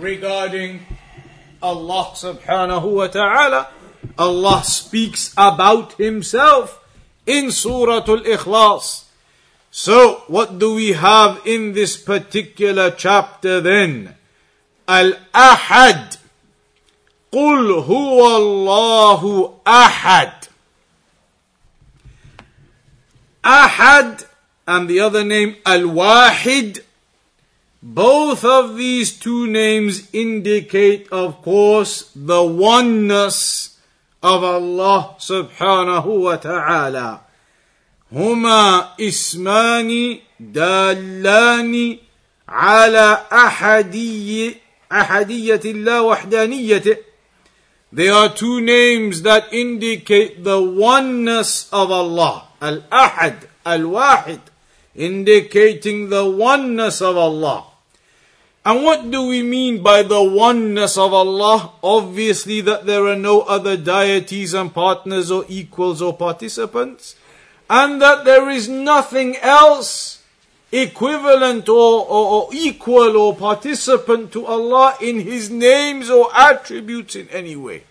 regarding Allah subhanahu wa ta'ala. Allah speaks about Himself in Surah Al Ikhlas. So, what do we have in this particular chapter then? Al Ahad. قل هو الله أحد. Ahad and the other name Al Wahid both of these two names indicate, of course, the oneness of Allah subhanahu wa ta'ala. هما اسمان دالان على أحدية أحدية الله وحدانيته They are two names that indicate the oneness of Allah. Al-Ahad, Al-Wahid, indicating the oneness of Allah. And what do we mean by the oneness of Allah? Obviously, that there are no other deities and partners or equals or participants, and that there is nothing else equivalent or, or, or equal or participant to Allah in His names or attributes in any way.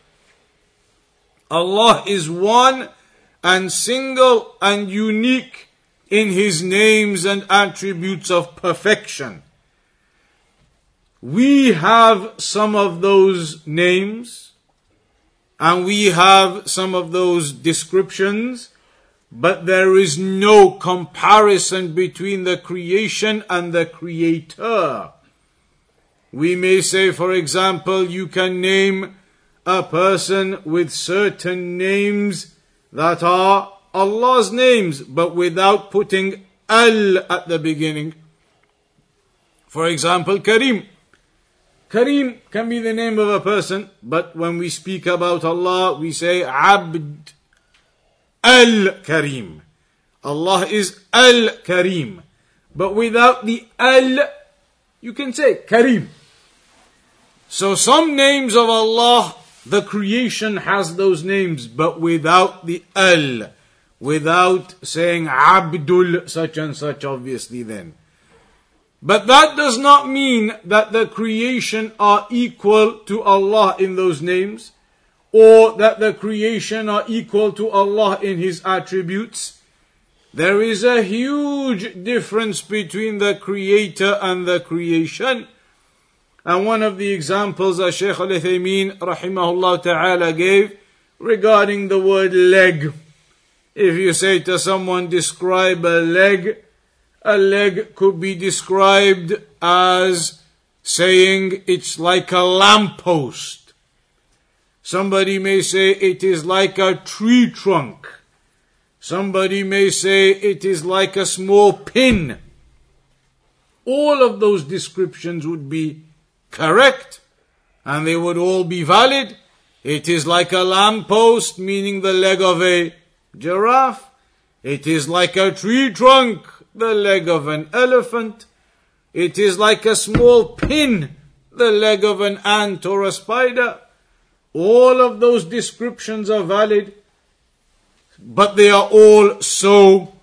Allah is one and single and unique in His names and attributes of perfection. We have some of those names and we have some of those descriptions, but there is no comparison between the creation and the creator. We may say, for example, you can name a person with certain names that are Allah's names, but without putting Al at the beginning. For example, Karim. Kareem can be the name of a person, but when we speak about Allah, we say Abd Al Kareem. Allah is Al Kareem. But without the Al, you can say Kareem. So some names of Allah, the creation has those names, but without the Al, without saying Abdul such and such, obviously then. But that does not mean that the creation are equal to Allah in those names, or that the creation are equal to Allah in His attributes. There is a huge difference between the creator and the creation. And one of the examples that Shaykh al-Uthaymeen rahimahullah ta'ala gave regarding the word leg. If you say to someone, describe a leg, a leg could be described as saying it's like a lamppost. Somebody may say it is like a tree trunk. Somebody may say it is like a small pin. All of those descriptions would be correct and they would all be valid. It is like a lamppost, meaning the leg of a giraffe. It is like a tree trunk, the leg of an elephant. It is like a small pin, the leg of an ant or a spider. All of those descriptions are valid, but they are all so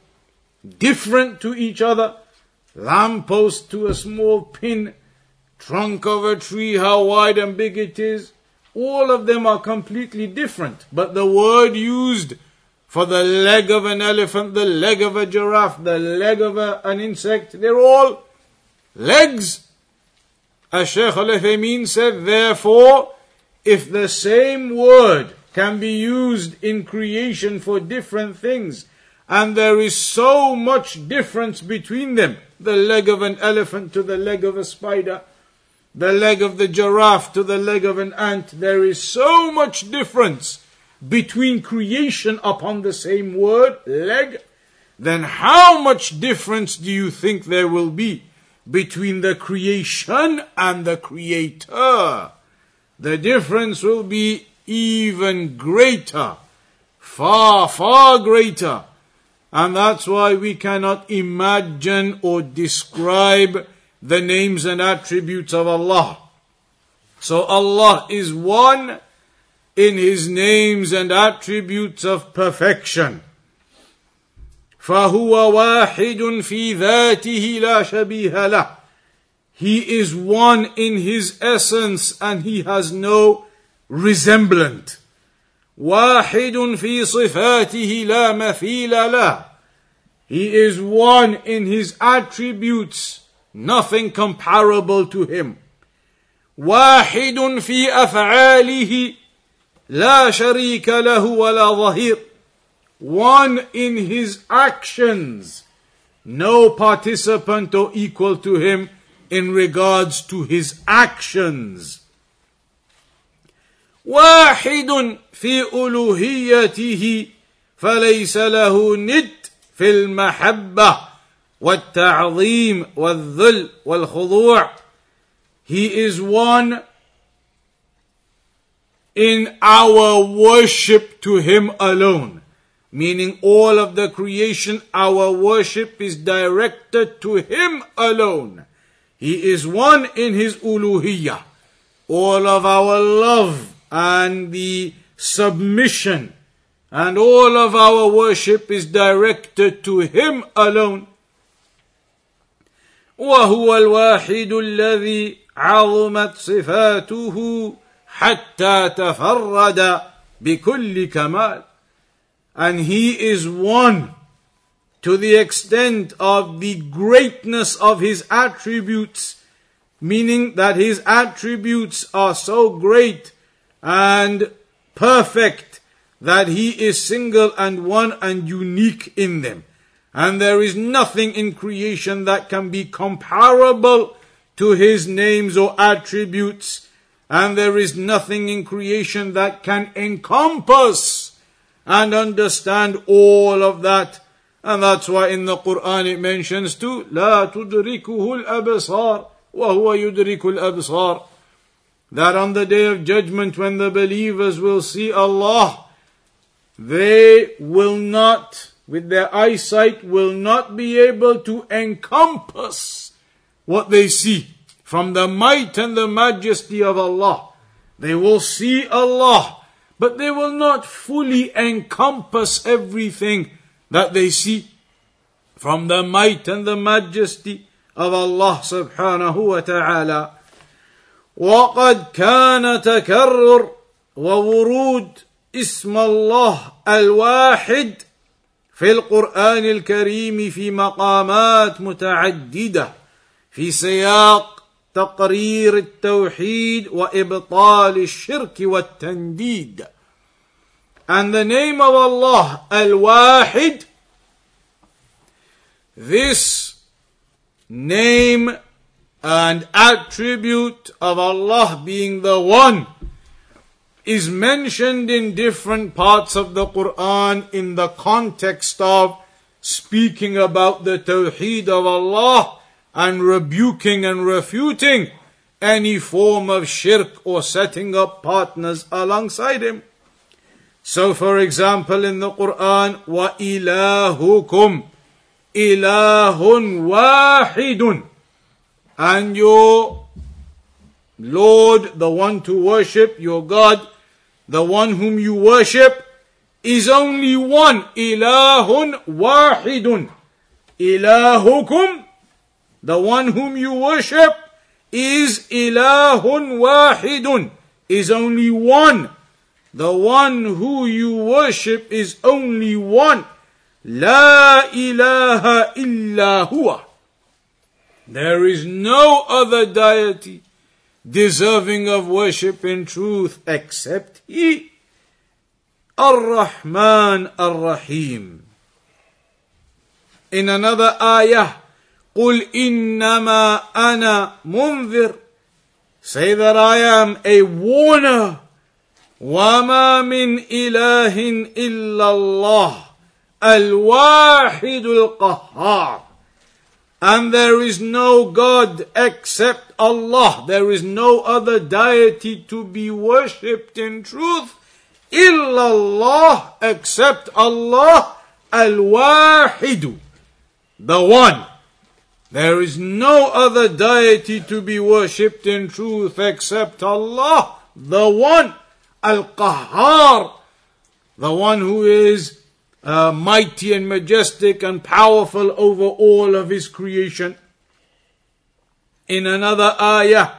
different to each other. Lamppost to a small pin, trunk of a tree, how wide and big it is. All of them are completely different, but the word used for the leg of an elephant, the leg of a giraffe, the leg of a, an insect, they're all legs. As Shaykh al said, therefore, if the same word can be used in creation for different things, and there is so much difference between them, the leg of an elephant to the leg of a spider, the leg of the giraffe to the leg of an ant, there is so much difference between creation upon the same word, leg, then how much difference do you think there will be between the creation and the creator? The difference will be even greater, far, far greater. And that's why we cannot imagine or describe the names and attributes of Allah. So Allah is one in his names and attributes of perfection. فهو واحد في ذاته لا شبيه له. He is one in his essence and he has no resemblant. واحد في صفاته لا مثيل له. He is one in his attributes, nothing comparable to him. واحد في أفعاله لا شريك له ولا ظهير. One in his actions, no participant or equal to him in regards to his actions. واحد في الوهيته فليس له ند في المحبه والتعظيم والذل والخضوع he is one in our worship to him alone meaning all of the creation our worship is directed to him alone he is one in his uluhiyah. All of our love and the submission and all of our worship is directed to him alone. وهو الواحد الذي عظمت صفاته حتى تفرد بكل كمال and he is one to the extent of the greatness of his attributes, meaning that his attributes are so great and perfect that he is single and one and unique in them. And there is nothing in creation that can be comparable to his names or attributes. And there is nothing in creation that can encompass and understand all of that and that's why in the Quran it mentions too, لا تدركه الأبصار وهو يدرك الأبصار. That on the day of judgment when the believers will see Allah, they will not, with their eyesight, will not be able to encompass what they see from the might and the majesty of Allah. They will see Allah, but they will not fully encompass everything that they see from the might and the majesty of Allah subhanahu wa ta'ala. وقد كان تكرر وورود اسم الله الواحد في القرآن الكريم في مقامات متعددة في سياق تقرير التوحيد وإبطال الشرك والتنديد and the name of Allah, Al-Wahid, this name and attribute of Allah being the one is mentioned in different parts of the Quran in the context of speaking about the Tawheed of Allah and rebuking and refuting any form of shirk or setting up partners alongside Him. So, for example, in the Quran, وَإِلَهُكُمْ إِلَهٌ وَاحِدٌ And your Lord, the one to worship, your God, the one whom you worship, is only one. إِلَهٌ وَاحِدٌ إِلَهُكُمْ The one whom you worship is ilahun wahidun, is only one. The one who you worship is only one. La ilaha illa huwa. There is no other deity deserving of worship in truth except He. Ar-Rahman Ar-Rahim. In another ayah, قل إنما أنا منذر. Say that I am a warner. وما من اله الا الله الواحد القهار and there is no God except Allah. There is no other deity to be worshipped in truth. Illallah except Allah al-Wahidu. The one. There is no other deity to be worshipped in truth except Allah. The one. Al-Qahhar, the one who is uh, mighty and majestic and powerful over all of his creation. In another ayah,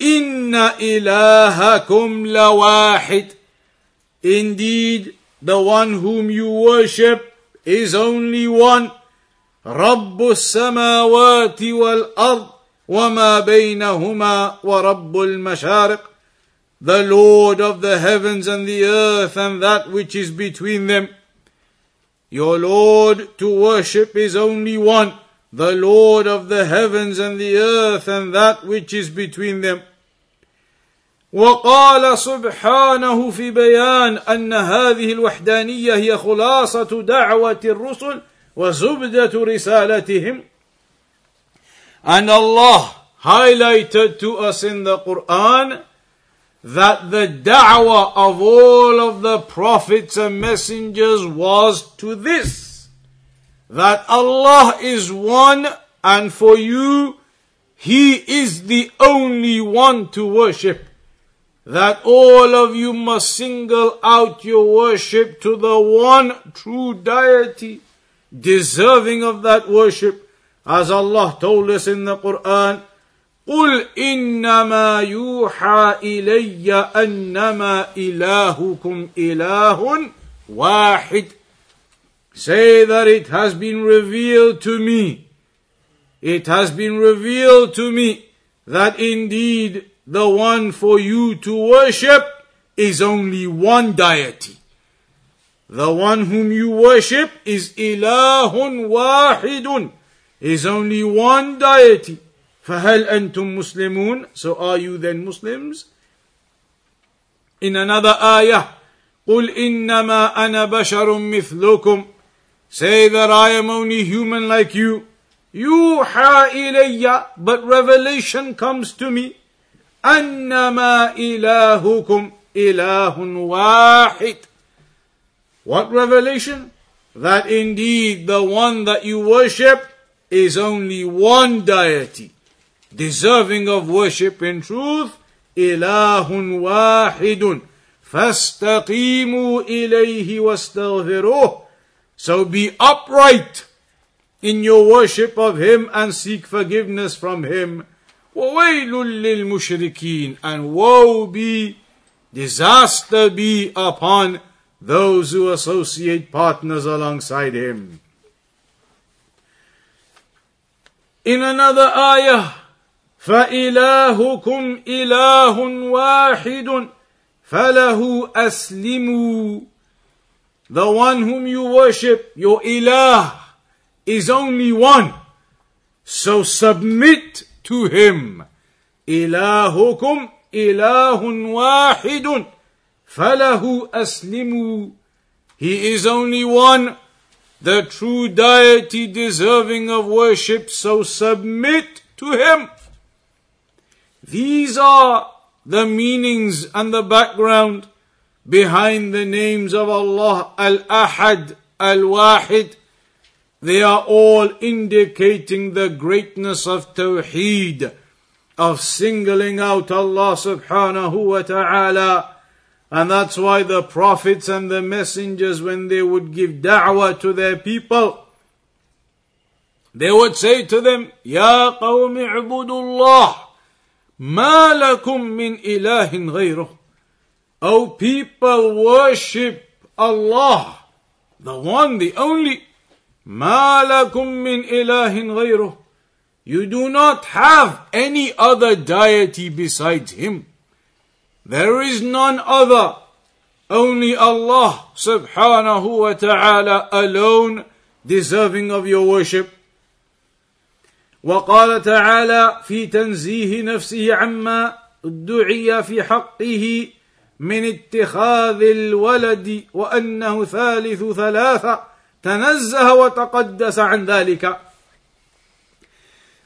Inna ilahakum lawahid. Indeed, the one whom you worship is only one. رب السماوات والأرض وما بينهما ورب المشارق the Lord of the heavens and the earth and that which is between them. Your Lord to worship is only one, the Lord of the heavens and the earth and that which is between them. وقال سبحانه في بيان أن هذه الوحدانية هي خلاصة دعوة الرسل وزبدة رسالتهم And Allah highlighted to us in the Quran that the da'wah of all of the prophets and messengers was to this that Allah is one and for you He is the only one to worship. That all of you must single out your worship to the one true deity deserving of that worship. As Allah told us in the Quran, قل انما يوحى الي انما الهكم اله واحد say that it has been revealed to me it has been revealed to me that indeed the one for you to worship is only one deity the one whom you worship is ilahun wahidun is only one deity فهل أنتم مسلمون So are you then Muslims? In another ayah, قل إنما أنا بشر مثلكم Say that I am only human like you. يوحى إلي But revelation comes to me. أنما إلهكم إله واحد What revelation? That indeed the one that you worship is only one deity deserving of worship in truth, ilahun wahidun. فاستقيموا إليه واستغفروه. So be upright in your worship of Him and seek forgiveness from Him. وَوَيْلٌ لِلْمُشْرِكِينَ And woe be, disaster be upon those who associate partners alongside Him. In another ayah, فإلهكم إله واحد فله أسلموا The one whom you worship, your ilah, is only one. So submit to him. إلهكم إله واحد فله أسلموا He is only one, the true deity deserving of worship, so submit to him. These are the meanings and the background behind the names of Allah Al Ahad, Al Wahid. They are all indicating the greatness of Tawheed, of singling out Allah subhanahu wa ta'ala. And that's why the prophets and the messengers, when they would give da'wah to their people, they would say to them, Ya qawmi ibudullah. ما لكم من إله غيره O people worship Allah the one the only ما لكم من إله غيره You do not have any other deity besides Him. There is none other. Only Allah subhanahu wa ta'ala alone deserving of your worship. وقال تعالى في تنزيه نفسه عما ادعي في حقه من اتخاذ الولد وانه ثالث ثلاثه تنزه وتقدس عن ذلك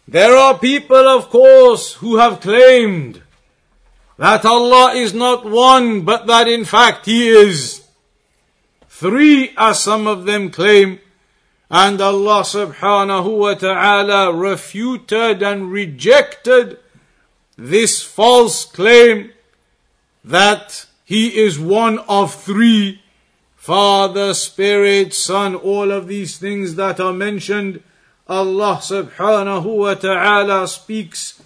There are people, of course, who have claimed that Allah is not one, but that in fact He is three, as some of them claim. And Allah subhanahu wa ta'ala refuted and rejected this false claim that He is one of three Father, Spirit, Son, all of these things that are mentioned Allah subhanahu wa ta'ala speaks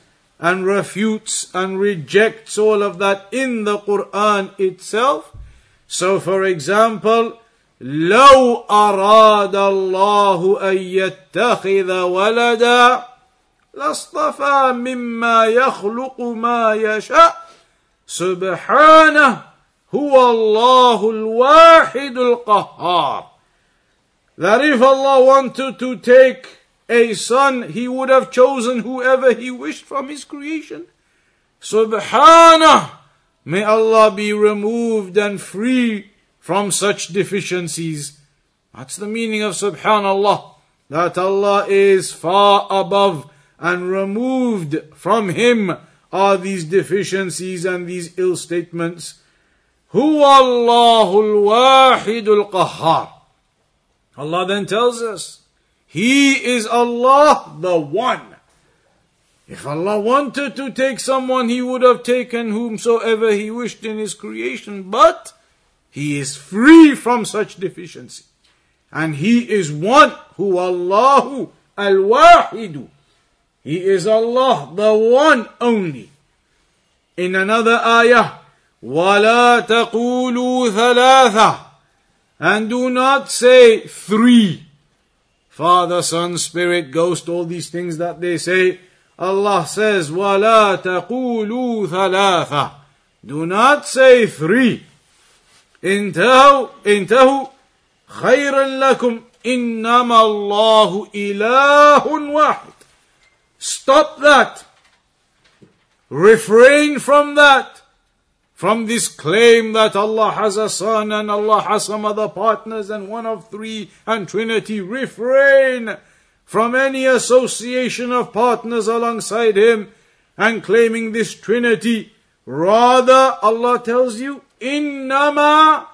and refutes and rejects all of that in the Quran itself. So for example, لو أراد الله أن يتخذ ولدا لاصطفى مما يخلق ما يشاء سبحانه هو الله الواحد القهار that if Allah wanted to take a son, he would have chosen whoever he wished from his creation. Subhanah! May Allah be removed and free from such deficiencies. That's the meaning of Subhanallah. That Allah is far above and removed from Him are these deficiencies and these ill statements. Who Allahul Wahidul Qahhar. Allah then tells us, He is Allah the One. If Allah wanted to take someone, He would have taken whomsoever He wished in His creation, but He is free from such deficiency. And He is one, who Allahu al-Wahidu. He is Allah, the one only. In another ayah, وَلَا تَقُولُوا ثَلَاثَةً and do not say three. Father, Son, Spirit, Ghost, all these things that they say. Allah says, وَلَا تَقُولُوا ثَلَاثَةً Do not say three. انتهوا انتهوا خيرا لكم إنما الله إله واحد. Stop that. Refrain from that from this claim that Allah has a son and Allah has some other partners and one of three and Trinity, refrain from any association of partners alongside Him and claiming this Trinity. Rather, Allah tells you, innama,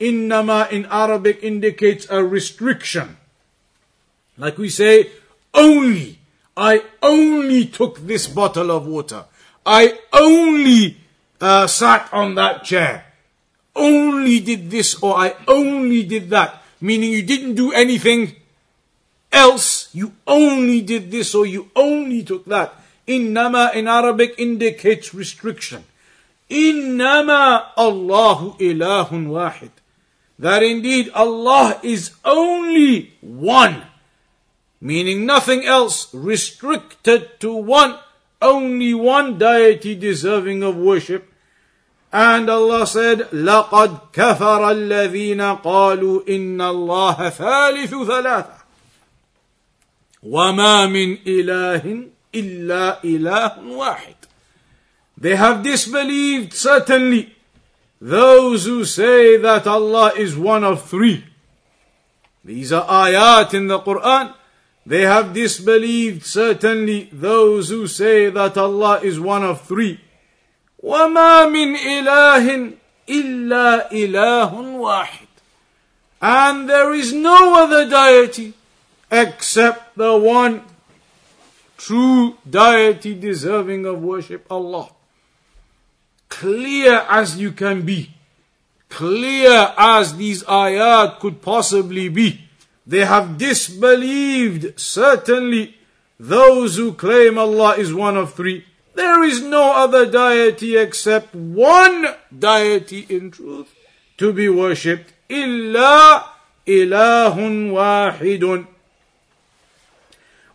innama in Arabic indicates a restriction. Like we say, only, I only took this bottle of water. I only uh, sat on that chair, only did this or I only did that, meaning you didn't do anything else, you only did this or you only took that. Innama in Arabic indicates restriction. Innama Allahu ilahun wahid. That indeed Allah is only one. Meaning nothing else restricted to one, only one deity deserving of worship. And Allah said, لَقَدْ كَفَرَ الَّذِينَ قَالُوا إِنَّ اللَّهَ ثَالِثُ ثَلَاثَةٍ وَمَا مِنْ إِلَهٍ إِلَّا إِلَهٌ وَاحِدٌ They have disbelieved certainly those who say that Allah is one of three. These are ayat in the Quran. They have disbelieved certainly those who say that Allah is one of three. وما من إله إلا إله واحد and there is no other deity except the one true deity deserving of worship Allah clear as you can be clear as these ayat could possibly be they have disbelieved certainly those who claim Allah is one of three There is no other deity except one deity in truth to be worshipped. إلا إله واحد.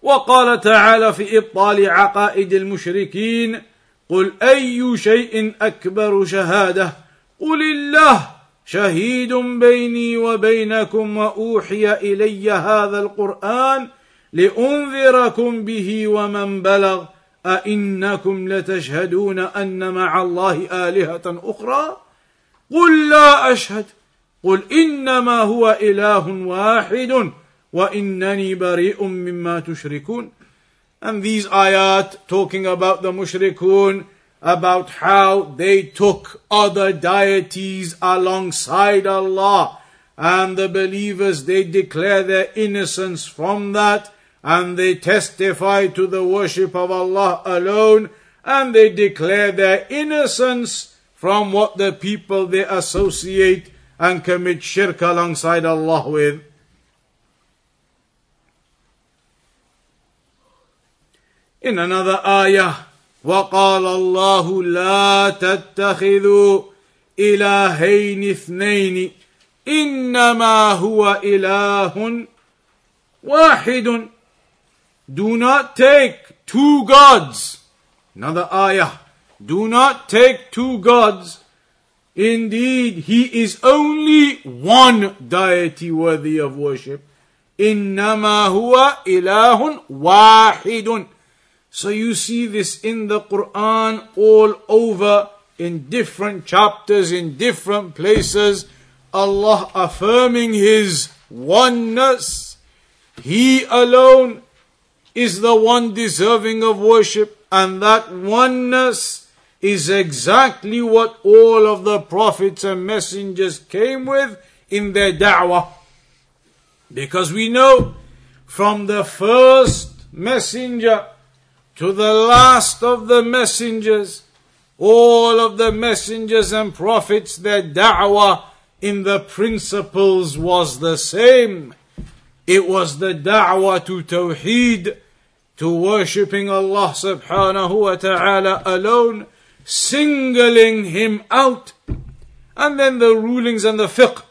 وقال تعالى في إبطال عقائد المشركين قل أي شيء أكبر شهادة قل الله شهيد بيني وبينكم وأوحي إلي هذا القرآن لأنذركم به ومن بلغ أئنكم لتشهدون أن مع الله آلهة أخرى قل لا أشهد قل إنما هو إله واحد وإنني بريء مما تشركون And these ayat talking about the mushrikun, about how they took other deities alongside Allah. And the believers, they declare their innocence from that and they testify to the worship of Allah alone, and they declare their innocence from what the people they associate and commit shirk alongside Allah with. In another ayah, وقال الله لا تتخذوا إلهين اثنين إنما هو إله واحد Do not take two gods. Another ayah. Do not take two gods. Indeed, he is only one deity worthy of worship. إنما هو إله واحد. So you see this in the Quran all over in different chapters, in different places. Allah affirming His oneness. He alone is the one deserving of worship, and that oneness is exactly what all of the prophets and messengers came with in their da'wah. Because we know from the first messenger to the last of the messengers, all of the messengers and prophets, their da'wah in the principles was the same. It was the da'wah to tawheed, to worshipping Allah subhanahu wa ta'ala alone, singling Him out. And then the rulings and the fiqh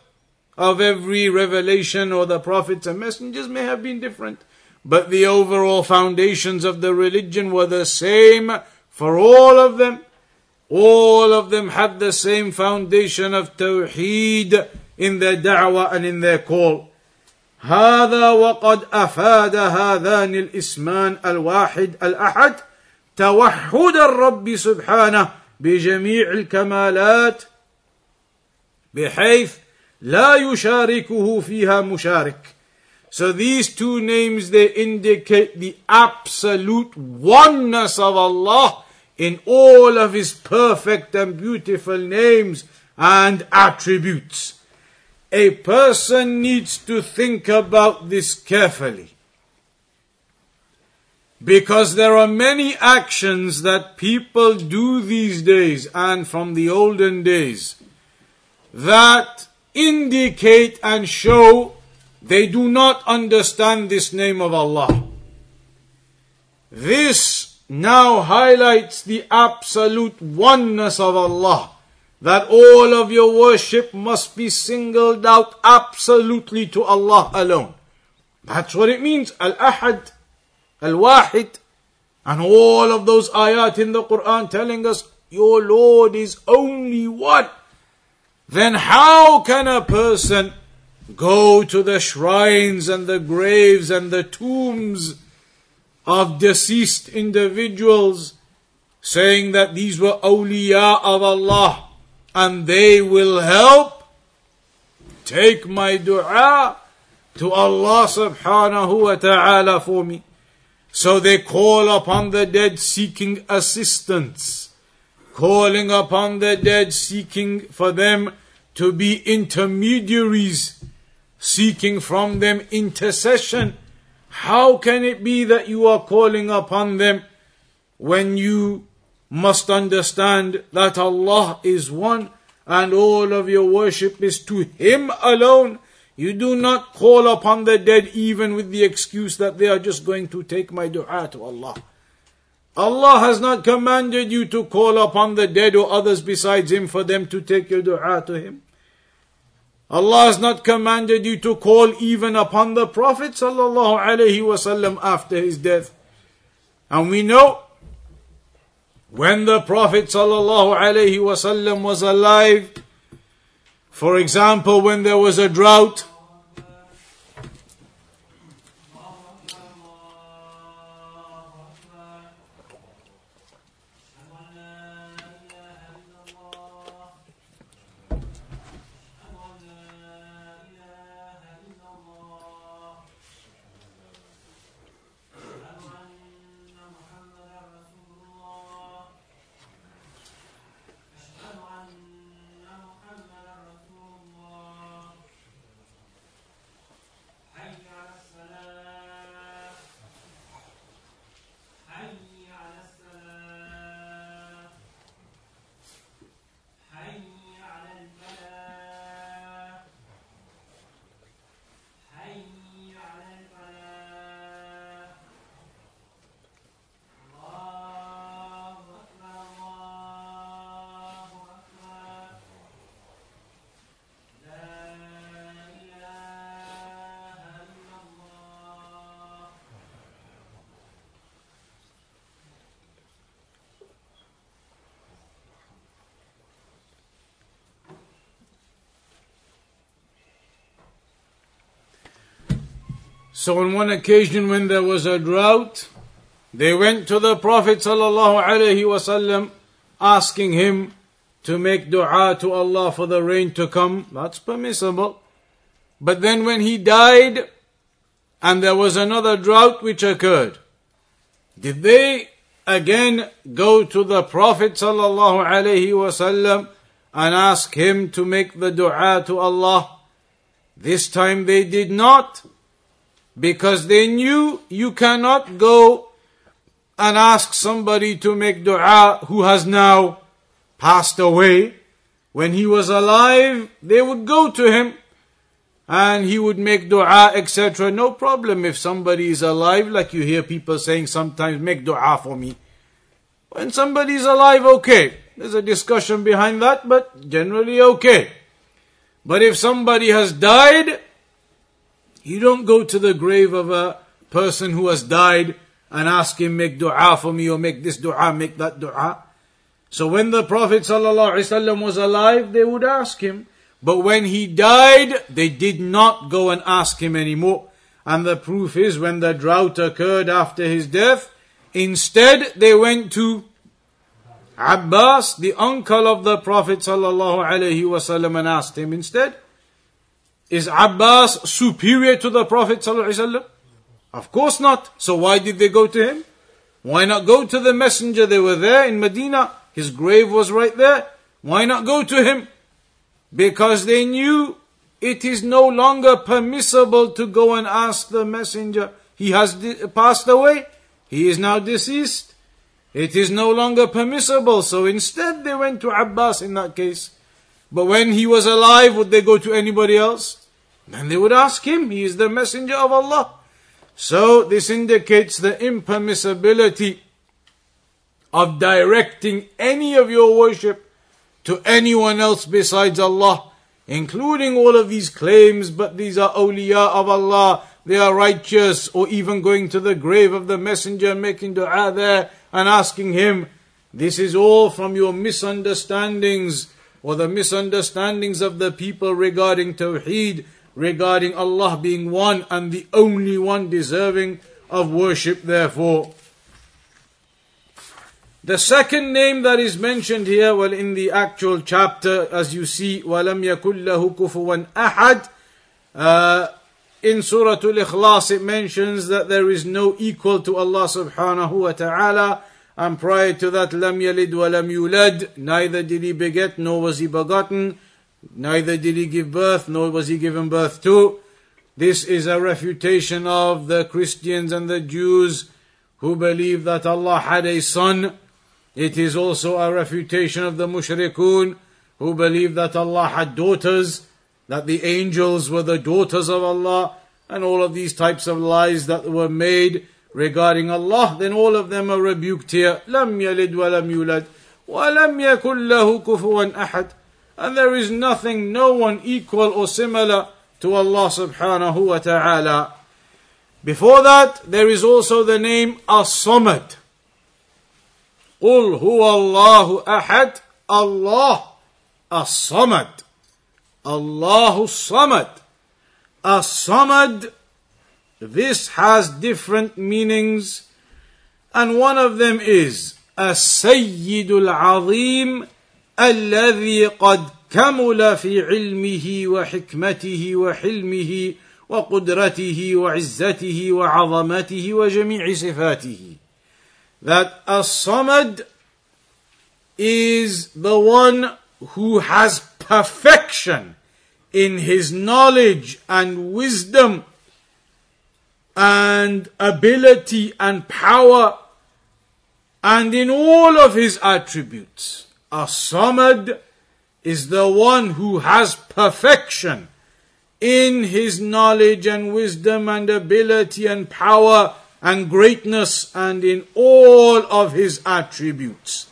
of every revelation or the prophets and messengers may have been different. But the overall foundations of the religion were the same for all of them. All of them had the same foundation of tawheed in their da'wah and in their call. هذا وقد أفاد هذان الاسمان الواحد الأحد توحد الرب سبحانه بجميع الكمالات بحيث لا يشاركه فيها مشارك so these two names, they indicate the absolute oneness of Allah in all of His perfect and beautiful names and attributes. A person needs to think about this carefully. Because there are many actions that people do these days and from the olden days that indicate and show they do not understand this name of Allah. This now highlights the absolute oneness of Allah. That all of your worship must be singled out absolutely to Allah alone. That's what it means. Al-Ahad, Al-Wahid, and all of those ayat in the Quran telling us your Lord is only one. Then how can a person Go to the shrines and the graves and the tombs of deceased individuals, saying that these were awliya of Allah and they will help. Take my dua to Allah subhanahu wa ta'ala for me. So they call upon the dead seeking assistance, calling upon the dead seeking for them to be intermediaries seeking from them intercession. How can it be that you are calling upon them when you must understand that Allah is one and all of your worship is to Him alone? You do not call upon the dead even with the excuse that they are just going to take my dua to Allah. Allah has not commanded you to call upon the dead or others besides Him for them to take your dua to Him. Allah has not commanded you to call even upon the Prophet sallallahu alaihi wasallam after his death. And we know when the Prophet wasallam was alive, for example, when there was a drought, So on one occasion when there was a drought, they went to the Prophet ﷺ asking him to make dua to Allah for the rain to come. That's permissible. But then when he died and there was another drought which occurred, did they again go to the Prophet ﷺ and ask him to make the dua to Allah? This time they did not because they knew you cannot go and ask somebody to make dua who has now passed away. When he was alive, they would go to him and he would make dua, etc. No problem if somebody is alive, like you hear people saying sometimes, make dua for me. When somebody is alive, okay. There's a discussion behind that, but generally okay. But if somebody has died, you don't go to the grave of a person who has died and ask him, make dua for me or make this dua, make that dua. So when the Prophet ﷺ was alive, they would ask him. But when he died, they did not go and ask him anymore. And the proof is when the drought occurred after his death, instead they went to Abbas, the uncle of the Prophet ﷺ, and asked him instead, Is Abbas superior to the Prophet ﷺ? Of course not. So why did they go to him? Why not go to the messenger? They were there in Medina. His grave was right there. Why not go to him? Because they knew it is no longer permissible to go and ask the messenger. He has passed away. He is now deceased. It is no longer permissible. So instead they went to Abbas in that case. But when he was alive, would they go to anybody else? Then they would ask him. He is the messenger of Allah. So this indicates the impermissibility of directing any of your worship to anyone else besides Allah, including all of these claims, but these are awliya of Allah, they are righteous, or even going to the grave of the messenger making dua there and asking him. This is all from your misunderstandings or the misunderstandings of the people regarding Tawheed regarding Allah being one and the only one deserving of worship, therefore. The second name that is mentioned here, well, in the actual chapter, as you see, وَلَمْ يَكُلْ لَهُ كُفُوًا أَحَدٍ uh, in Surah Al-Ikhlas it mentions that there is no equal to Allah subhanahu wa ta'ala and prior to that, Lam Yalid Walam Yulad, neither did he beget, nor was he begotten, neither did he give birth, nor was he given birth to. This is a refutation of the Christians and the Jews who believe that Allah had a son. It is also a refutation of the mushrikun who believe that Allah had daughters, that the angels were the daughters of Allah, and all of these types of lies that were made regarding Allah, then all of them are rebuked here. لم يلد ولم يولد ولم يكن له كفوا أحد and there is nothing, no one equal or similar to Allah subhanahu wa ta'ala. Before that, there is also the name As-Samad. قل هو الله أحد الله الصمد الله الصمد الصمد this has different meanings and one of them is السيد العظيم الذي قد كمل في علمه وحكمته وحلمه وقدرته وعزته وعظمته وجميع صفاته that as-samad is the one who has perfection in his knowledge and wisdom and ability and power and in all of his attributes as-Samad is the one who has perfection in his knowledge and wisdom and ability and power and greatness and in all of his attributes.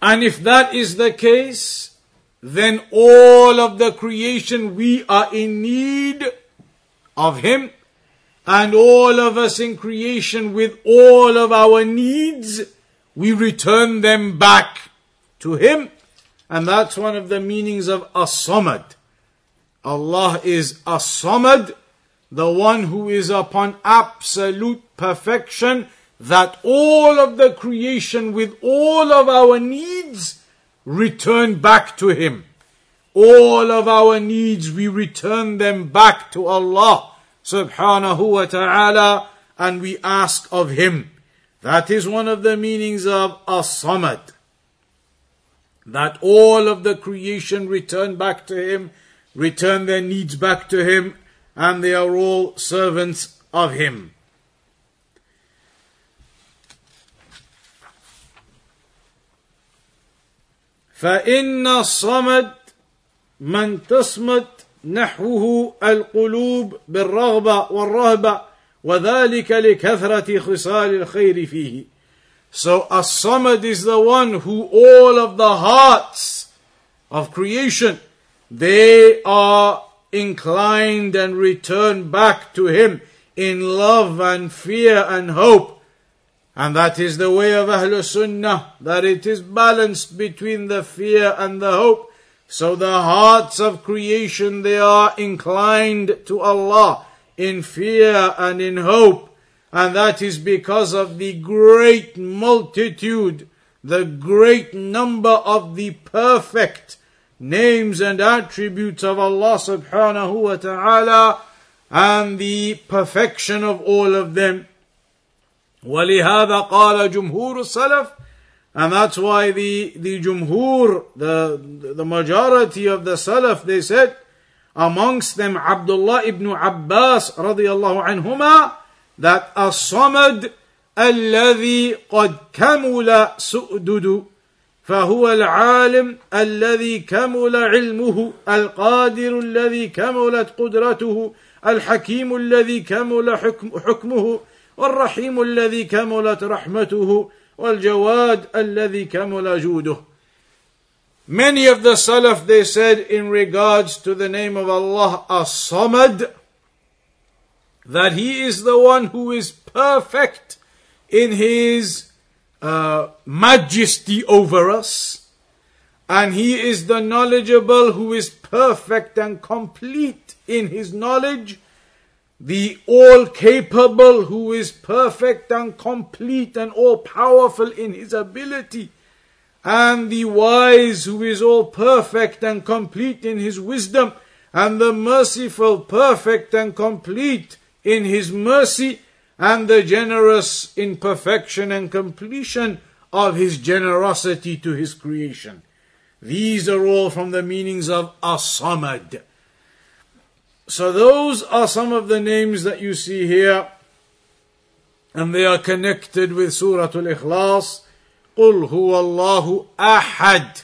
And if that is the case, then all of the creation we are in need of him and all of us in creation with all of our needs we return them back to Him. And that's one of the meanings of As-Samad. Allah is As-Samad, the one who is upon absolute perfection, that all of the creation with all of our needs return back to Him All of our needs, we return them back to Allah subhanahu wa ta'ala and we ask of Him. That is one of the meanings of as-samad. That all of the creation return back to Him, return their needs back to Him, and they are all servants of Him. فإن الصمد من تصمت نحوه القلوب بالرغبة والرهبة وذلك لكثرة خصال الخير فيه. So as-samad is the one who all of the hearts of creation, they are inclined and return back to Him in love and fear and hope. And that is the way of Ahlul Sunnah, that it is balanced between the fear and the hope. So the hearts of creation, they are inclined to Allah in fear and in hope. And that is because of the great multitude, the great number of the perfect names and attributes of Allah subhanahu wa ta'ala and the perfection of all of them. ولهذا قال جمهور السلف and that's why the, the jumhur, the, the majority of the salaf, they said, amongst them Abdullah ibn Abbas radiallahu anhuma, that as-samad الذي قد كمل سؤدد فهو العالم الذي كمل علمه القادر الذي كملت قدرته الحكيم الذي كمل حكم حكمه والرحيم الذي كملت رحمته والجواد الذي كمل جوده Many of the Salaf they said in regards to the name of Allah As-Samad that He is the one who is perfect in His uh, majesty over us, and He is the knowledgeable who is perfect and complete in His knowledge, the all capable who is perfect and complete and all powerful in His ability, and the wise who is all perfect and complete in His wisdom, and the merciful, perfect and complete in His mercy and the generous in perfection and completion of his generosity to his creation. These are all from the meanings of As-Samad. So those are some of the names that you see here, and they are connected with Surah Al-Ikhlas. قل هو الله أحد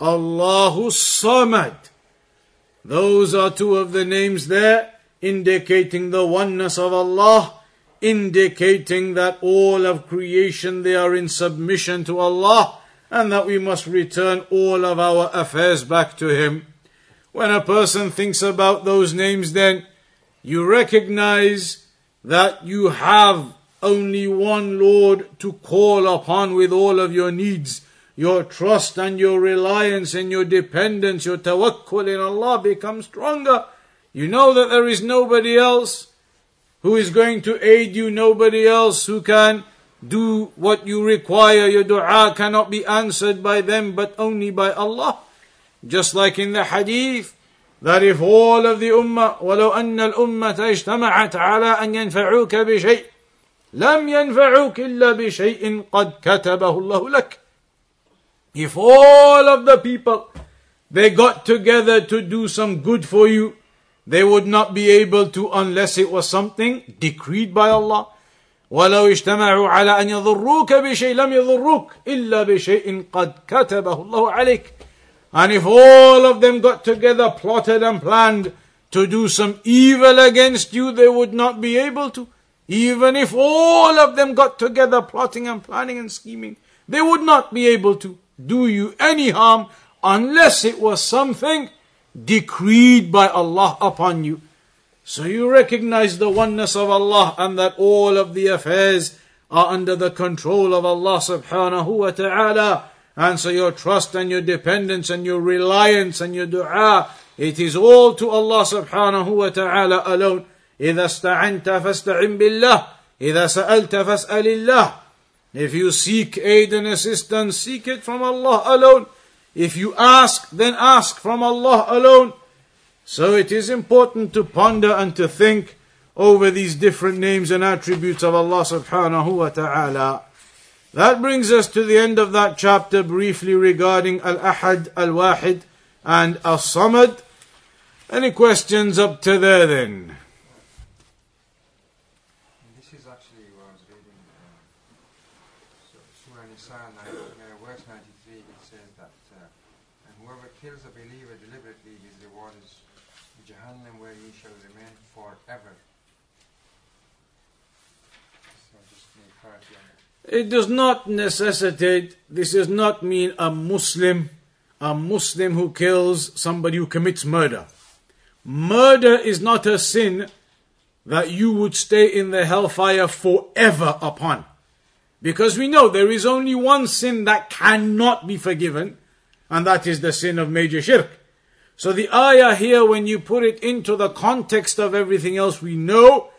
الله الصمد Those are two of the names there indicating the oneness of Allah indicating that all of creation they are in submission to Allah and that we must return all of our affairs back to Him. When a person thinks about those names, then you recognize that you have only one Lord to call upon with all of your needs. Your trust and your reliance and your dependence, your tawakkul in Allah becomes stronger. You know that there is nobody else who is going to aid you, nobody else who can do what you require. Your dua cannot be answered by them, but only by Allah. Just like in the hadith, that if all of the ummah, ولو أن الأمة اجتمعت على أن ينفعوك بشيء لم ينفعوك إلا بشيء قد كتبه الله لك. If all of the people, they got together to do some good for you, they would not be able to unless it was something decreed by Allah. ولو اجتمعوا على أن يضروك بشيء لم يضروك إلا بشيء قد كتبه الله عليك. And if all of them got together, plotted and planned to do some evil against you, they would not be able to. Even if all of them got together, plotting and planning and scheming, they would not be able to do you any harm unless it was something decreed by Allah upon you. So you recognize the oneness of Allah and that all of the affairs are under the control of Allah subhanahu wa ta'ala. And so your trust and your dependence and your reliance and your dua, it is all to Allah subhanahu wa ta'ala alone. إذا استعنت فاستعن بالله إذا سألت فاسأل الله If you seek aid and assistance, seek it from Allah alone. If you ask, then ask from Allah alone. So it is important to ponder and to think over these different names and attributes of Allah subhanahu wa ta'ala. That brings us to the end of that chapter briefly regarding Al-Ahad, Al-Wahid and Al-Samad. Any questions up to there then? This is actually what I was reading. Uh, so Surah Nisa, uh, verse 93, it says that uh, and whoever kills a believer deliberately, his reward is Jahannam, where he shall remain forever. So just need clarity on that. It does not necessitate, this does not mean a Muslim, a Muslim who kills somebody who commits murder. Murder is not a sin that you would stay in the hellfire forever upon. Because we know there is only one sin that cannot be forgiven, and that is the sin of major shirk. So the ayah here, when you put it into the context of everything else we know,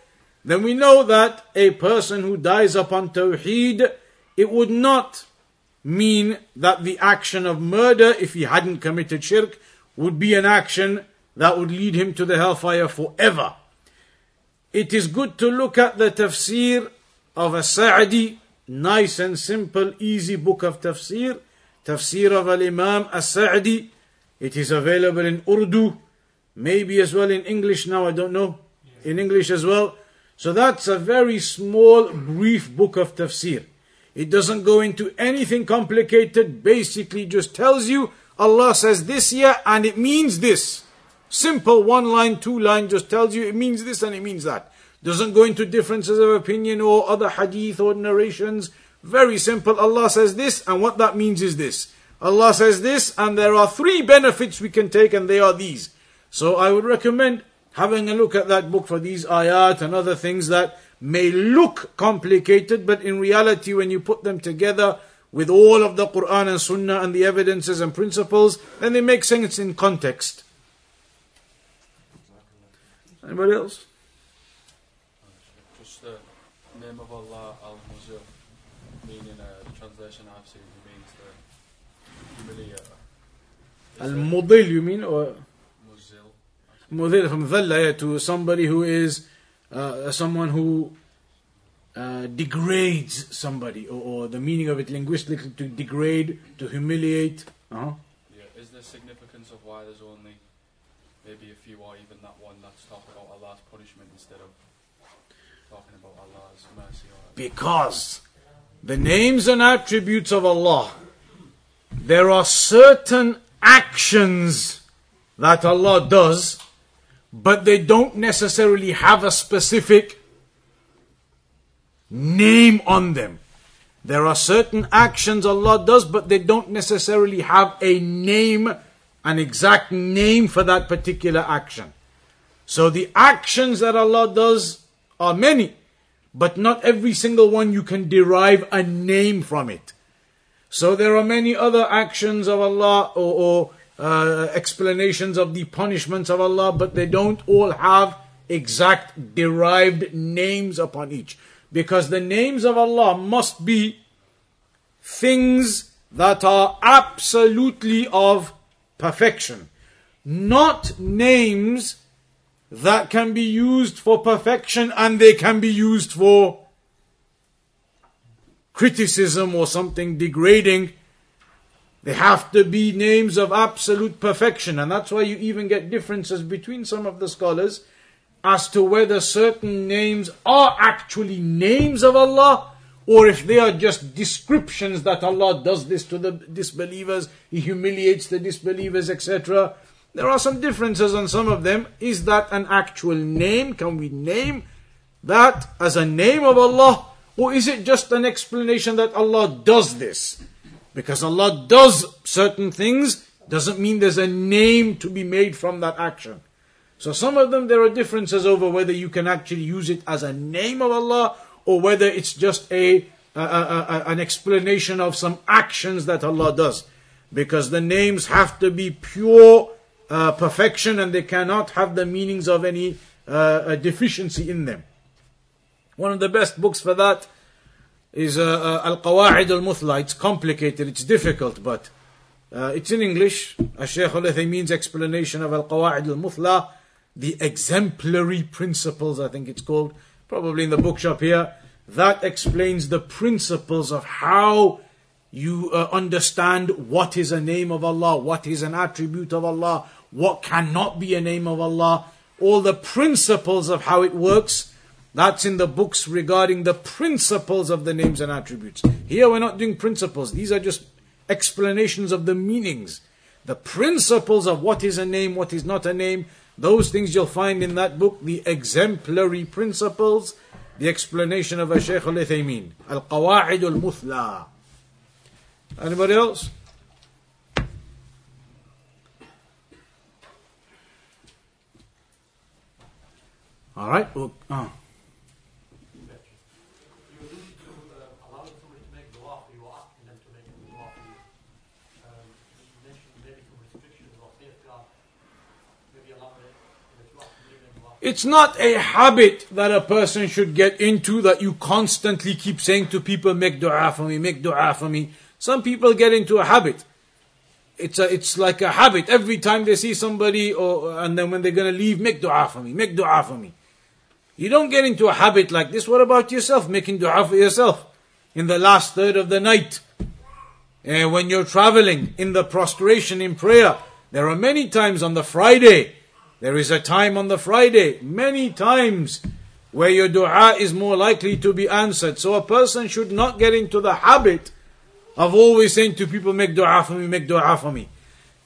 then we know that a person who dies upon Tawheed, it would not mean that the action of murder, if he hadn't committed shirk, would be an action that would lead him to the hellfire forever. It is good to look at the tafsir of a Sa'di, nice and simple, easy book of tafsir, tafsir of Al Imam As Sa'di. It is available in Urdu, maybe as well in English now, I don't know. In English as well. So that's a very small, brief book of tafsir. It doesn't go into anything complicated, basically just tells you Allah says this here and it means this. Simple one line, two line just tells you it means this and it means that. Doesn't go into differences of opinion or other hadith or narrations. Very simple. Allah says this and what that means is this. Allah says this and there are three benefits we can take and they are these. So I would recommend having a look at that book for these ayat and other things that may look complicated, but in reality, when you put them together with all of the Quran and Sunnah and the evidences and principles, then they make sense in context. Anybody else? Just the name of Allah Al Muzil, meaning uh, the translation I've seen means the humiliator. Al Mudil, you mean? Or? Mudil from Dhalla, to somebody who is uh, someone who uh, degrades somebody, or, or the meaning of it linguistically to degrade, to humiliate. Uh-huh. Yeah. Is there significance of why there's only maybe a few or even that one that's talking about Allah's punishment instead of talking about Allah's mercy or Because the names and attributes of Allah, there are certain actions that Allah does, but they don't necessarily have a specific name on them. There are certain actions Allah does, but they don't necessarily have a name, an exact name for that particular action. So the actions that Allah does are many, but not every single one you can derive a name from it. So there are many other actions of Allah or, or uh, explanations of the punishments of Allah, but they don't all have exact derived names upon each. Because the names of Allah must be things that are absolutely of perfection, not names that can be used for perfection and they can be used for criticism or something degrading. They have to be names of absolute perfection, and that's why you even get differences between some of the scholars as to whether certain names are actually names of Allah or if they are just descriptions that Allah does this to the disbelievers, He humiliates the disbelievers, etc. There are some differences on some of them. Is that an actual name? Can we name that as a name of Allah? Or is it just an explanation that Allah does this? Because Allah does certain things doesn't mean there's a name to be made from that action. So some of them there are differences over whether you can actually use it as a name of Allah or whether it's just a, a, a, a- an explanation of some actions that Allah does. Because the names have to be pure uh, perfection and they cannot have the meanings of any uh, deficiency in them. One of the best books for that is uh, uh, Al Qawa'id al Muthla. It's complicated, it's difficult, but uh, it's in English. Shaykh al Uthaymeen's explanation of Al Qawa'id al Muthla, the exemplary principles, I think it's called, probably in the bookshop here. That explains the principles of how you uh, understand what is a name of Allah, what is an attribute of Allah, what cannot be a name of Allah, all the principles of how it works. That's in the books regarding the principles of the names and attributes. Here we're not doing principles, these are just explanations of the meanings. The principles of what is a name, what is not a name, those things you'll find in that book, the exemplary principles, the explanation of a Shaykh al Uthaymeen, Al Qawa'id al Muthla. Anybody else? All right. Well, oh. You alluded to uh, allowing somebody to make dua for you or asking them to make dua for you. Um, you mentioned maybe some restrictions or safeguard. Maybe elaborate if you ask somebody to make dua. It's not a habit that a person should get into that you constantly keep saying to people, make dua for me, make dua for me. Some people get into a habit. It's a, it's like a habit. Every time they see somebody, or and then when they're going to leave, make dua for me, make dua for me. You don't get into a habit like this. What about yourself, making dua for yourself in the last third of the night? Uh, when you're traveling in the prostration in prayer, there are many times on the Friday. There is a time on the Friday, many times where your dua is more likely to be answered. So a person should not get into the habit of always saying to people, make dua for me, make dua for me.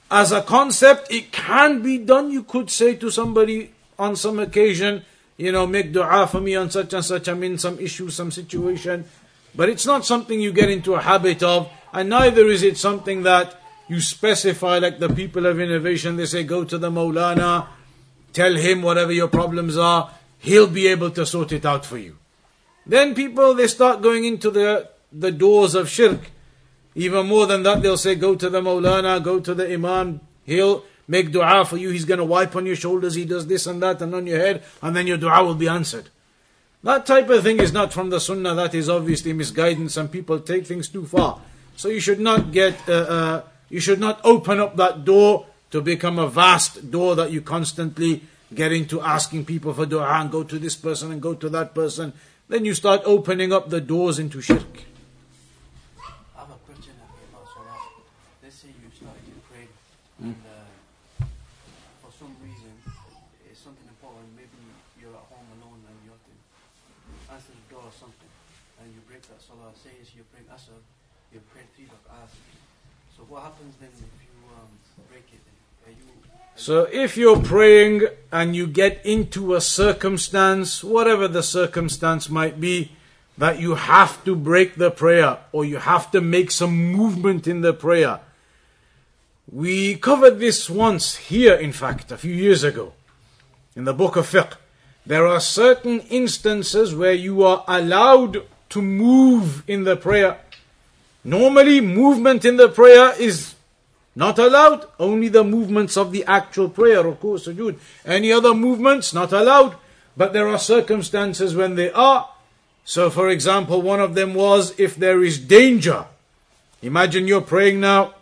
As a concept, it can be done. You could say to somebody on some occasion, you know, make dua for me on such and such, I'm in some issue, some situation. But it's not something you get into a habit of, and neither is it something that you specify like the people of innovation. They say, go to the Maulana, tell him whatever your problems are, he'll be able to sort it out for you. Then people, they start going into the, the doors of shirk. Even more than that, they'll say, go to the Maulana, go to the Imam, he'll make dua for you, he's going to wipe on your shoulders, he does this and that, and on your head, and then your dua will be answered. That type of thing is not from the Sunnah, that is obviously misguidance, and people take things too far. So you should not get, uh, uh, you should not open up that door to become a vast door that you constantly get into asking people for dua and go to this person and go to that person. Then you start opening up the doors into shirk. I have a question about Salah. Let's say you started to pray and uh, for some reason it's something important. Maybe you're at home alone and you have to answer the door or something and you break that Salah. Say it's you break Asr, you pray three rak'ahs. So what happens then if you um, break it? Then? Are you, are So if you're praying and you get into a circumstance, whatever the circumstance might be, that you have to break the prayer or you have to make some movement in the prayer. We covered this once here, in fact, a few years ago, in the book of fiqh. There are certain instances where you are allowed to move in the prayer. Normally, movement in the prayer is not allowed. Only the movements of the actual prayer, ruku, sujood. Any other movements, not allowed. But there are circumstances when they are. So, for example, one of them was if there is danger. Imagine you're praying now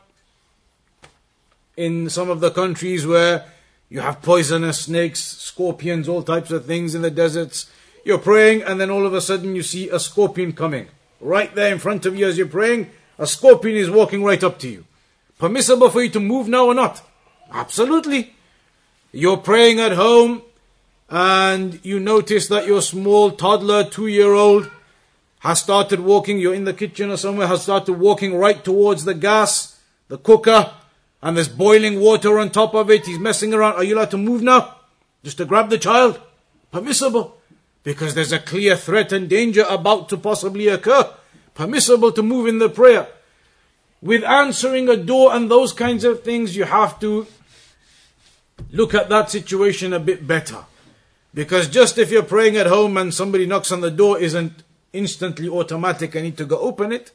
in some of the countries where you have poisonous snakes, scorpions, all types of things in the deserts. You're praying, and then all of a sudden you see a scorpion coming. Right there in front of you as you're praying, a scorpion is walking right up to you. Permissible for you to move now or not? Absolutely. You're praying at home, and you notice that your small toddler, two year old, has started walking, you're in the kitchen or somewhere, has started walking right towards the gas, the cooker, and there's boiling water on top of it. He's messing around. Are you allowed to move now? Just to grab the child? Permissible. Because there's a clear threat and danger about to possibly occur. Permissible to move in the prayer. With answering a door and those kinds of things, you have to look at that situation a bit better. Because just if you're praying at home and somebody knocks on the door isn't instantly automatic, I need to go open it.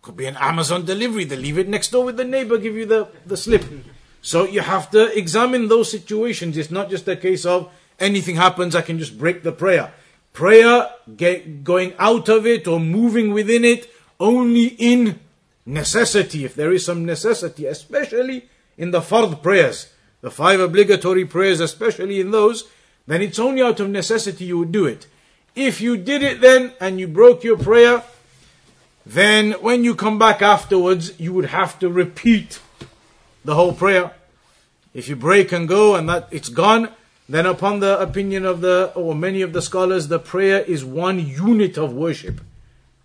Could be an Amazon delivery. They leave it next door with the neighbor, give you the, the slip. So you have to examine those situations. It's not just a case of anything happens, I can just break the prayer. Prayer, get, going out of it or moving within it, only in necessity, if there is some necessity, especially in the fard prayers, the five obligatory prayers, especially in those, then it's only out of necessity you would do it. If you did it then and you broke your prayer, then when you come back afterwards, you would have to repeat the whole prayer. If you break and go and that it's gone, then upon the opinion of the or many of the scholars, the prayer is one unit of worship.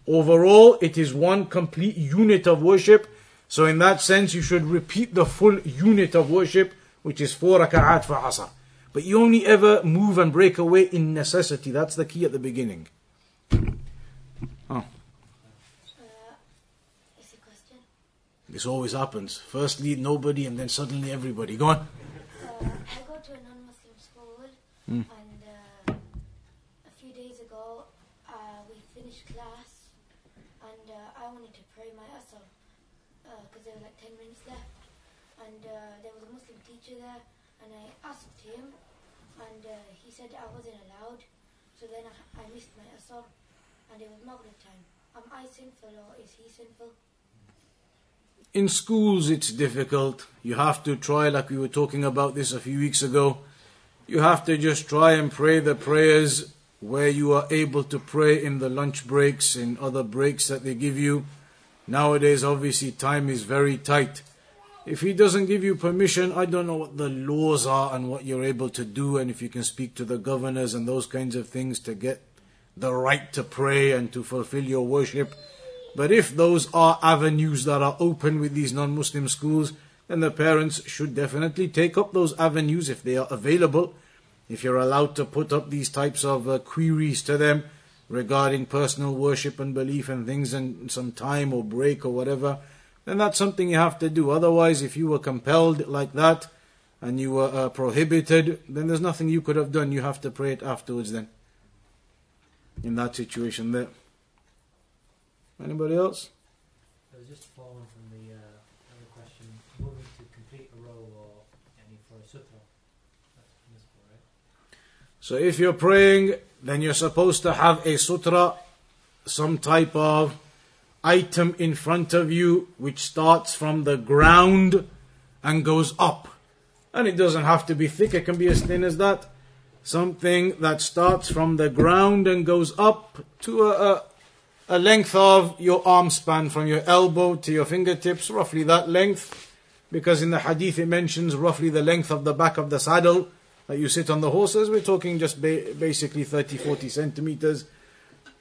Overall, it is one complete unit of worship. So in that sense, you should repeat the full unit of worship, which is four raka'at for asr. But you only ever move and break away in necessity. That's the key at the beginning. Oh. Uh, it's a question. This always happens. Firstly, nobody, and then suddenly everybody. Go on. Uh, I go to a non-Muslim school, Hmm. and uh, a few days ago uh, we finished class, and uh, I wanted to pray my asr because there were like ten minutes left, and uh, there was a Muslim teacher there, and I asked him, and uh, he said I wasn't allowed. So then I, I missed my asr, and it was Maghrib time. Am I sinful or is he sinful? In schools, it's difficult. You have to try, like we were talking about this a few weeks ago. You have to just try and pray the prayers where you are able to pray in the lunch breaks, in other breaks that they give you. Nowadays, obviously, time is very tight. If he doesn't give you permission, I don't know what the laws are and what you're able to do, and if you can speak to the governors and those kinds of things to get the right to pray and to fulfill your worship. But if those are avenues that are open with these non Muslim schools, then the parents should definitely take up those avenues if they are available. If you're allowed to put up these types of uh, queries to them regarding personal worship and belief and things and some time or break or whatever, then that's something you have to do. Otherwise, if you were compelled like that and you were uh, prohibited, then there's nothing you could have done. You have to pray it afterwards then. In that situation there. Anybody else? It was just following from the uh, other question, to complete a row or any for a sutra. That's permissible, right? So if you're praying, then you're supposed to have a sutra, some type of item in front of you which starts from the ground and goes up. And it doesn't have to be thick, it can be as thin as that. Something that starts from the ground and goes up to a, a, a length of your arm span from your elbow to your fingertips, roughly that length. Because in the hadith it mentions roughly the length of the back of the saddle that you sit on the horses. We're talking just ba- basically 30, 40 centimeters,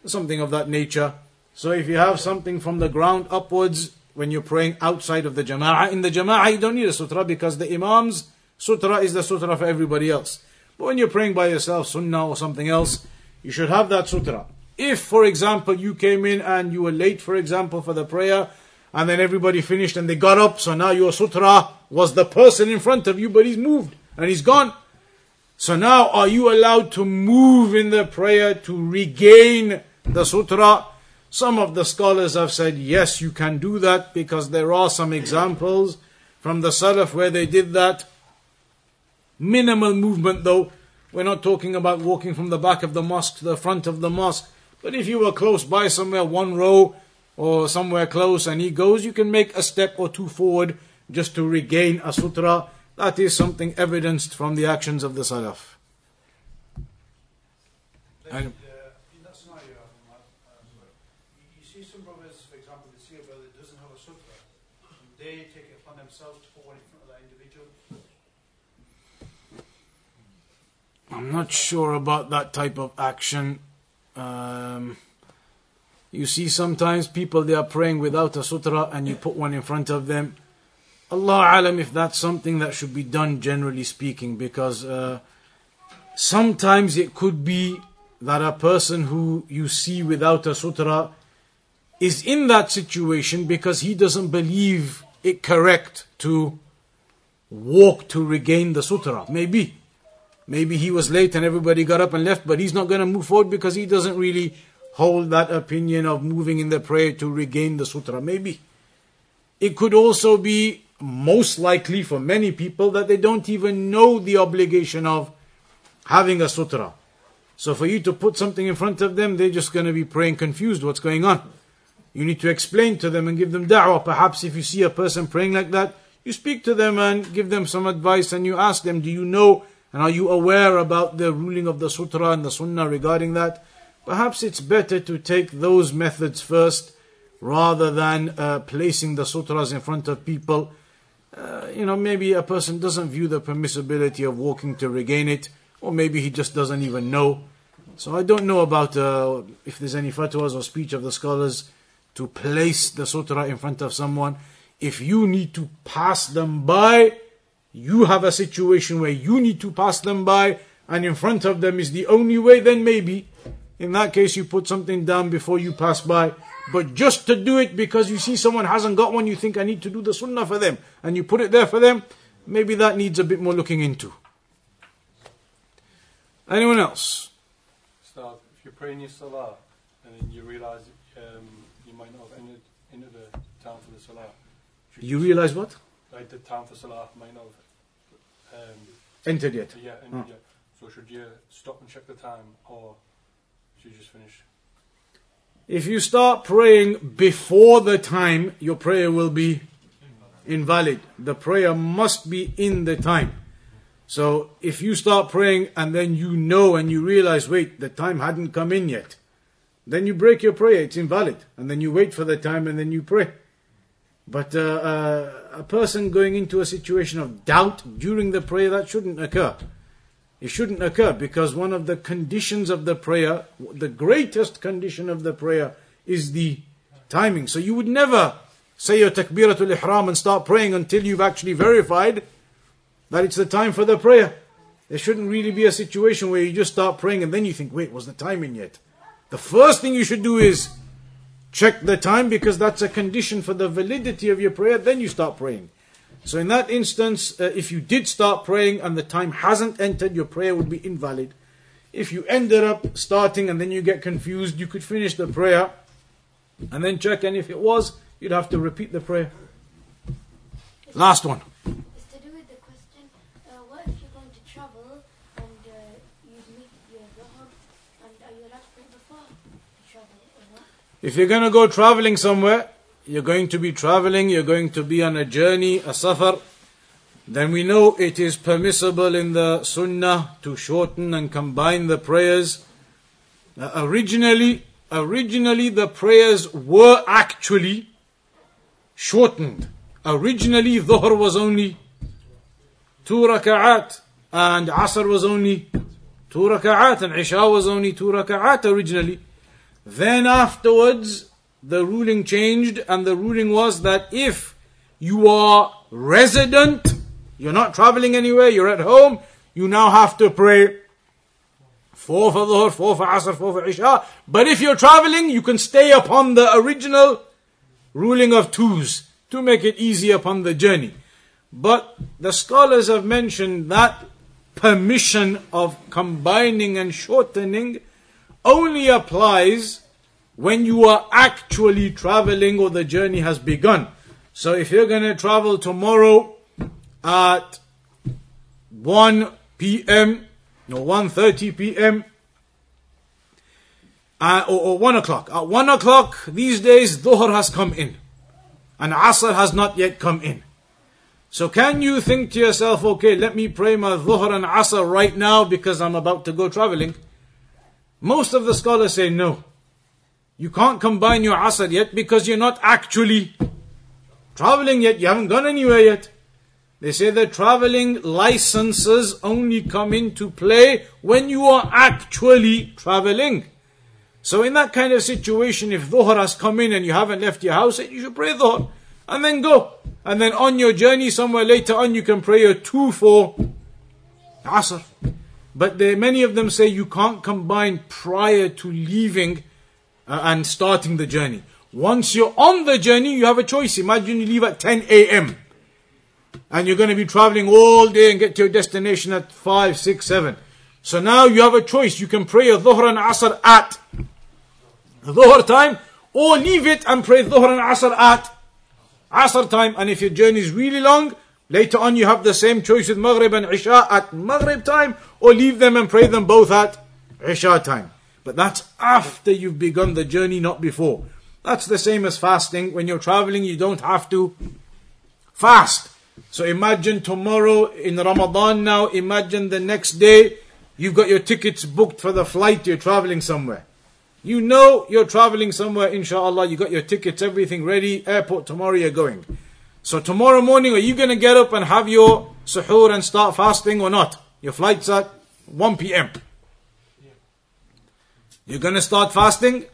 something of that nature. So if you have something from the ground upwards when you're praying outside of the jama'ah, in the jama'ah you don't need a sutra because the imam's sutra is the sutra for everybody else. But when you're praying by yourself, sunnah or something else, you should have that sutra. If, for example, you came in and you were late, for example, for the prayer, and then everybody finished and they got up, so now your sutra was the person in front of you, but he's moved and he's gone. So now are you allowed to move in the prayer to regain the sutra? Some of the scholars have said yes, you can do that because there are some examples from the Salaf where they did that. Minimal movement though. We're not talking about walking from the back of the mosque to the front of the mosque. But if you were close by somewhere, one row or somewhere close, and he goes, you can make a step or two forward just to regain a sutra. That is something evidenced from the actions of the Salaf uh, in that scenario, um, uh, sorry, you, you see some brothers, for example, they see a brother that doesn't have a sutra, and they take it upon themselves to put one in front of that individual. I'm not sure about that type of action. Um, you see, sometimes people they are praying without a sutra, and you put one in front of them. Allah alam if that's something that should be done, generally speaking, because uh, sometimes it could be that a person who you see without a sutra is in that situation because he doesn't believe it correct to walk to regain the sutra. Maybe. Maybe he was late and everybody got up and left, but he's not going to move forward because he doesn't really hold that opinion of moving in the prayer to regain the sutra. Maybe. It could also be most likely for many people that they don't even know the obligation of having a sutra. So for you to put something in front of them, they're just going to be praying confused what's going on. You need to explain to them and give them da'wah. Perhaps if you see a person praying like that, you speak to them and give them some advice and you ask them, do you know and are you aware about the ruling of the sutra and the sunnah regarding that? Perhaps it's better to take those methods first rather than uh, placing the sutras in front of people. Uh, you know, maybe a person doesn't view the permissibility of walking to regain it, or maybe he just doesn't even know. So I don't know about uh, if there's any fatwas or speech of the scholars to place the sutra in front of someone. If you need to pass them by, you have a situation where you need to pass them by, and in front of them is the only way, then maybe. In that case, you put something down before you pass by. But just to do it because you see someone hasn't got one, you think I need to do the sunnah for them, and you put it there for them, maybe that needs a bit more looking into. Anyone else? Start, if you're praying your salah and then you realize um, you might not have entered into the time for the salah. should You realize what? Like the time for salah might not have um, Entered yet. yeah, entered Huh. yet. So should you stop and check the time or should you just finish? If you start praying before the time, your prayer will be invalid. The prayer must be in the time. So if you start praying and then you know and you realize, wait, the time hadn't come in yet, then you break your prayer, it's invalid. And then you wait for the time and then you pray. But uh, uh, a person going into a situation of doubt during the prayer, that shouldn't occur. It shouldn't occur because one of the conditions of the prayer, the greatest condition of the prayer, is the timing. So you would never say your takbiratul ihram and start praying until you've actually verified that it's the time for the prayer. There shouldn't really be a situation where you just start praying and then you think, wait, was the time in yet? The first thing you should do is check the time because that's a condition for the validity of your prayer. Then you start praying. So in that instance, uh, if you did start praying and the time hasn't entered, your prayer would be invalid. If you ended up starting and then you get confused, you could finish the prayer and then check. And if it was, you'd have to repeat the prayer. Last one. It's to do with the question, uh, what if you're going to travel and uh, you meet your Dhuhr and are you allowed to pray before you travel or not? If you're going to go traveling somewhere, you're going to be traveling, you're going to be on a journey, a safar, then we know it is permissible in the sunnah to shorten and combine the prayers. Originally, originally the prayers were actually shortened. Originally, Dhuhr was only two raka'at, and Asr was only two raka'at, and Isha was only two raka'at originally. Then afterwards, the ruling changed, and the ruling was that if you are resident, you're not traveling anywhere, you're at home, you now have to pray four for Dhuhr, four for Asr, four for Isha. But if you're traveling, you can stay upon the original ruling of twos to make it easy upon the journey. But the scholars have mentioned that permission of combining and shortening only applies when you are actually traveling or the journey has begun. So if you're going to travel tomorrow at 1 p.m. or 1.30 p.m. Uh, or, or 1 o'clock. At 1 o'clock these days, Dhuhr has come in. And Asr has not yet come in. So can you think to yourself, okay, let me pray my Dhuhr and Asr right now because I'm about to go traveling? Most of the scholars say no. You can't combine your Asr yet because you're not actually traveling yet. You haven't gone anywhere yet. They say that traveling licenses only come into play when you are actually traveling. So in that kind of situation, if Dhuhr has come in and you haven't left your house, you should pray Dhuhr and then go. And then on your journey somewhere later on, you can pray a two for Asr. But there, many of them say you can't combine prior to leaving uh, and starting the journey. Once you're on the journey, you have a choice. Imagine you leave at 10 a.m. and you're going to be traveling all day and get to your destination at 5, 6, 7. So now you have a choice. You can pray a Dhuhr and Asr at Dhuhr time or leave it and pray Dhuhr and Asr at Asr time. And if your journey is really long, Later on, you have the same choice with Maghrib and Isha at Maghrib time, or leave them and pray them both at Isha time. But that's after you've begun the journey, not before. That's the same as fasting. When you're traveling, you don't have to fast. So imagine tomorrow in Ramadan now, imagine the next day, you've got your tickets booked for the flight, you're traveling somewhere. You know you're traveling somewhere, inshallah, you got your tickets, everything ready, airport tomorrow you're going. So tomorrow morning, are you going to get up and have your suhoor and start fasting or not? Your flight's at 1 p.m. You're going to start fasting?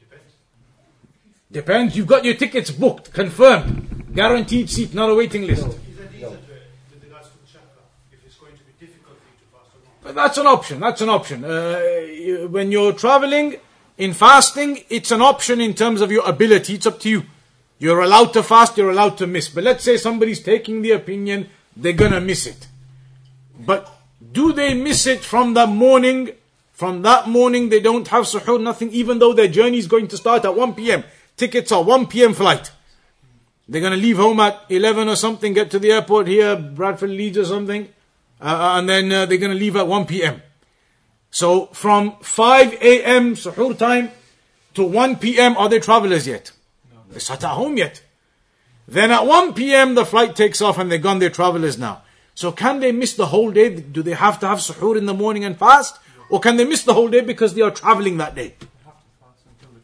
Depends. Depends. You've got your tickets booked, confirmed, guaranteed seat, not a waiting list. Is it easier to, to the guys from Shaka if it's going to be difficult for you to fast or not? But that's an option. That's an option. Uh, you- when you're traveling in fasting, it's an option in terms of your ability. It's up to you. You're allowed to fast. You're allowed to miss. But let's say somebody's taking the opinion they're gonna miss it. But do they miss it from the morning? From that morning, they don't have suhoor, nothing, even though their journey is going to start at 1 p.m. Tickets are 1 p.m. flight. They're going to leave home at 11 or something, get to the airport here, Bradford, Leeds or something, uh, and then uh, they're going to leave at 1 p.m. So from 5 a.m. suhoor time to 1 p.m. are they travelers yet? No. They're sat at home yet. Then at 1 p.m. the flight takes off and they're gone, they're travelers now. So can they miss the whole day? Do they have to have suhoor in the morning and fast? Or can they miss the whole day because they are traveling that day?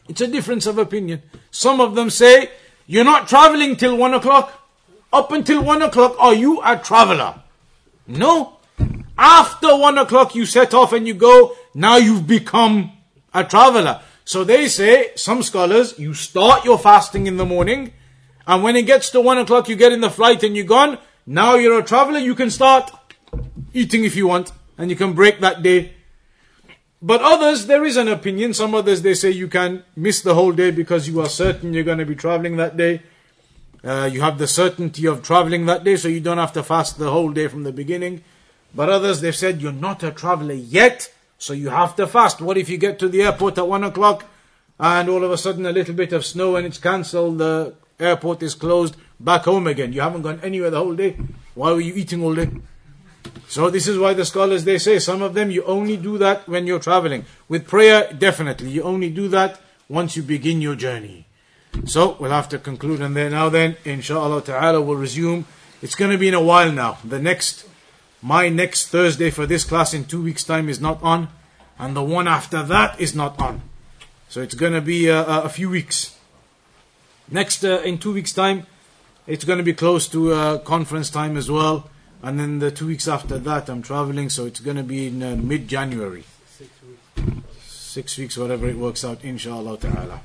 It's a difference of opinion. Some of them say, you're not traveling till one o'clock. Up until one o'clock, are you a traveler? No. After one o'clock, you set off and you go, now you've become a traveler. So they say, some scholars, you start your fasting in the morning, and when it gets to one o'clock, you get in the flight and you're gone. Now you're a traveler, you can start eating if you want, and you can break that day. But others, there is an opinion. Some others, they say you can miss the whole day because you are certain you're going to be traveling that day. Uh, you have the certainty of traveling that day, so you don't have to fast the whole day from the beginning. But others, they've said you're not a traveler yet, so you have to fast. What if you get to the airport at one o'clock and all of a sudden a little bit of snow and it's cancelled, the airport is closed, back home again. You haven't gone anywhere the whole day. Why were you eating all day? So this is why the scholars they say some of them you only do that when you're traveling. With prayer, definitely you only do that once you begin your journey. So we'll have to conclude and then now then, inshallah ta'ala we'll resume. It's gonna be in a while now. The next my next Thursday for this class in two weeks' time is not on, and the one after that is not on. So it's gonna be uh, a few weeks. Next uh, in two weeks' time, it's gonna be close to uh, conference time as well. And then the two weeks after that, I'm traveling, so it's going to be in uh, mid January. Six weeks. Six weeks, whatever it works out, inshallah ta'ala.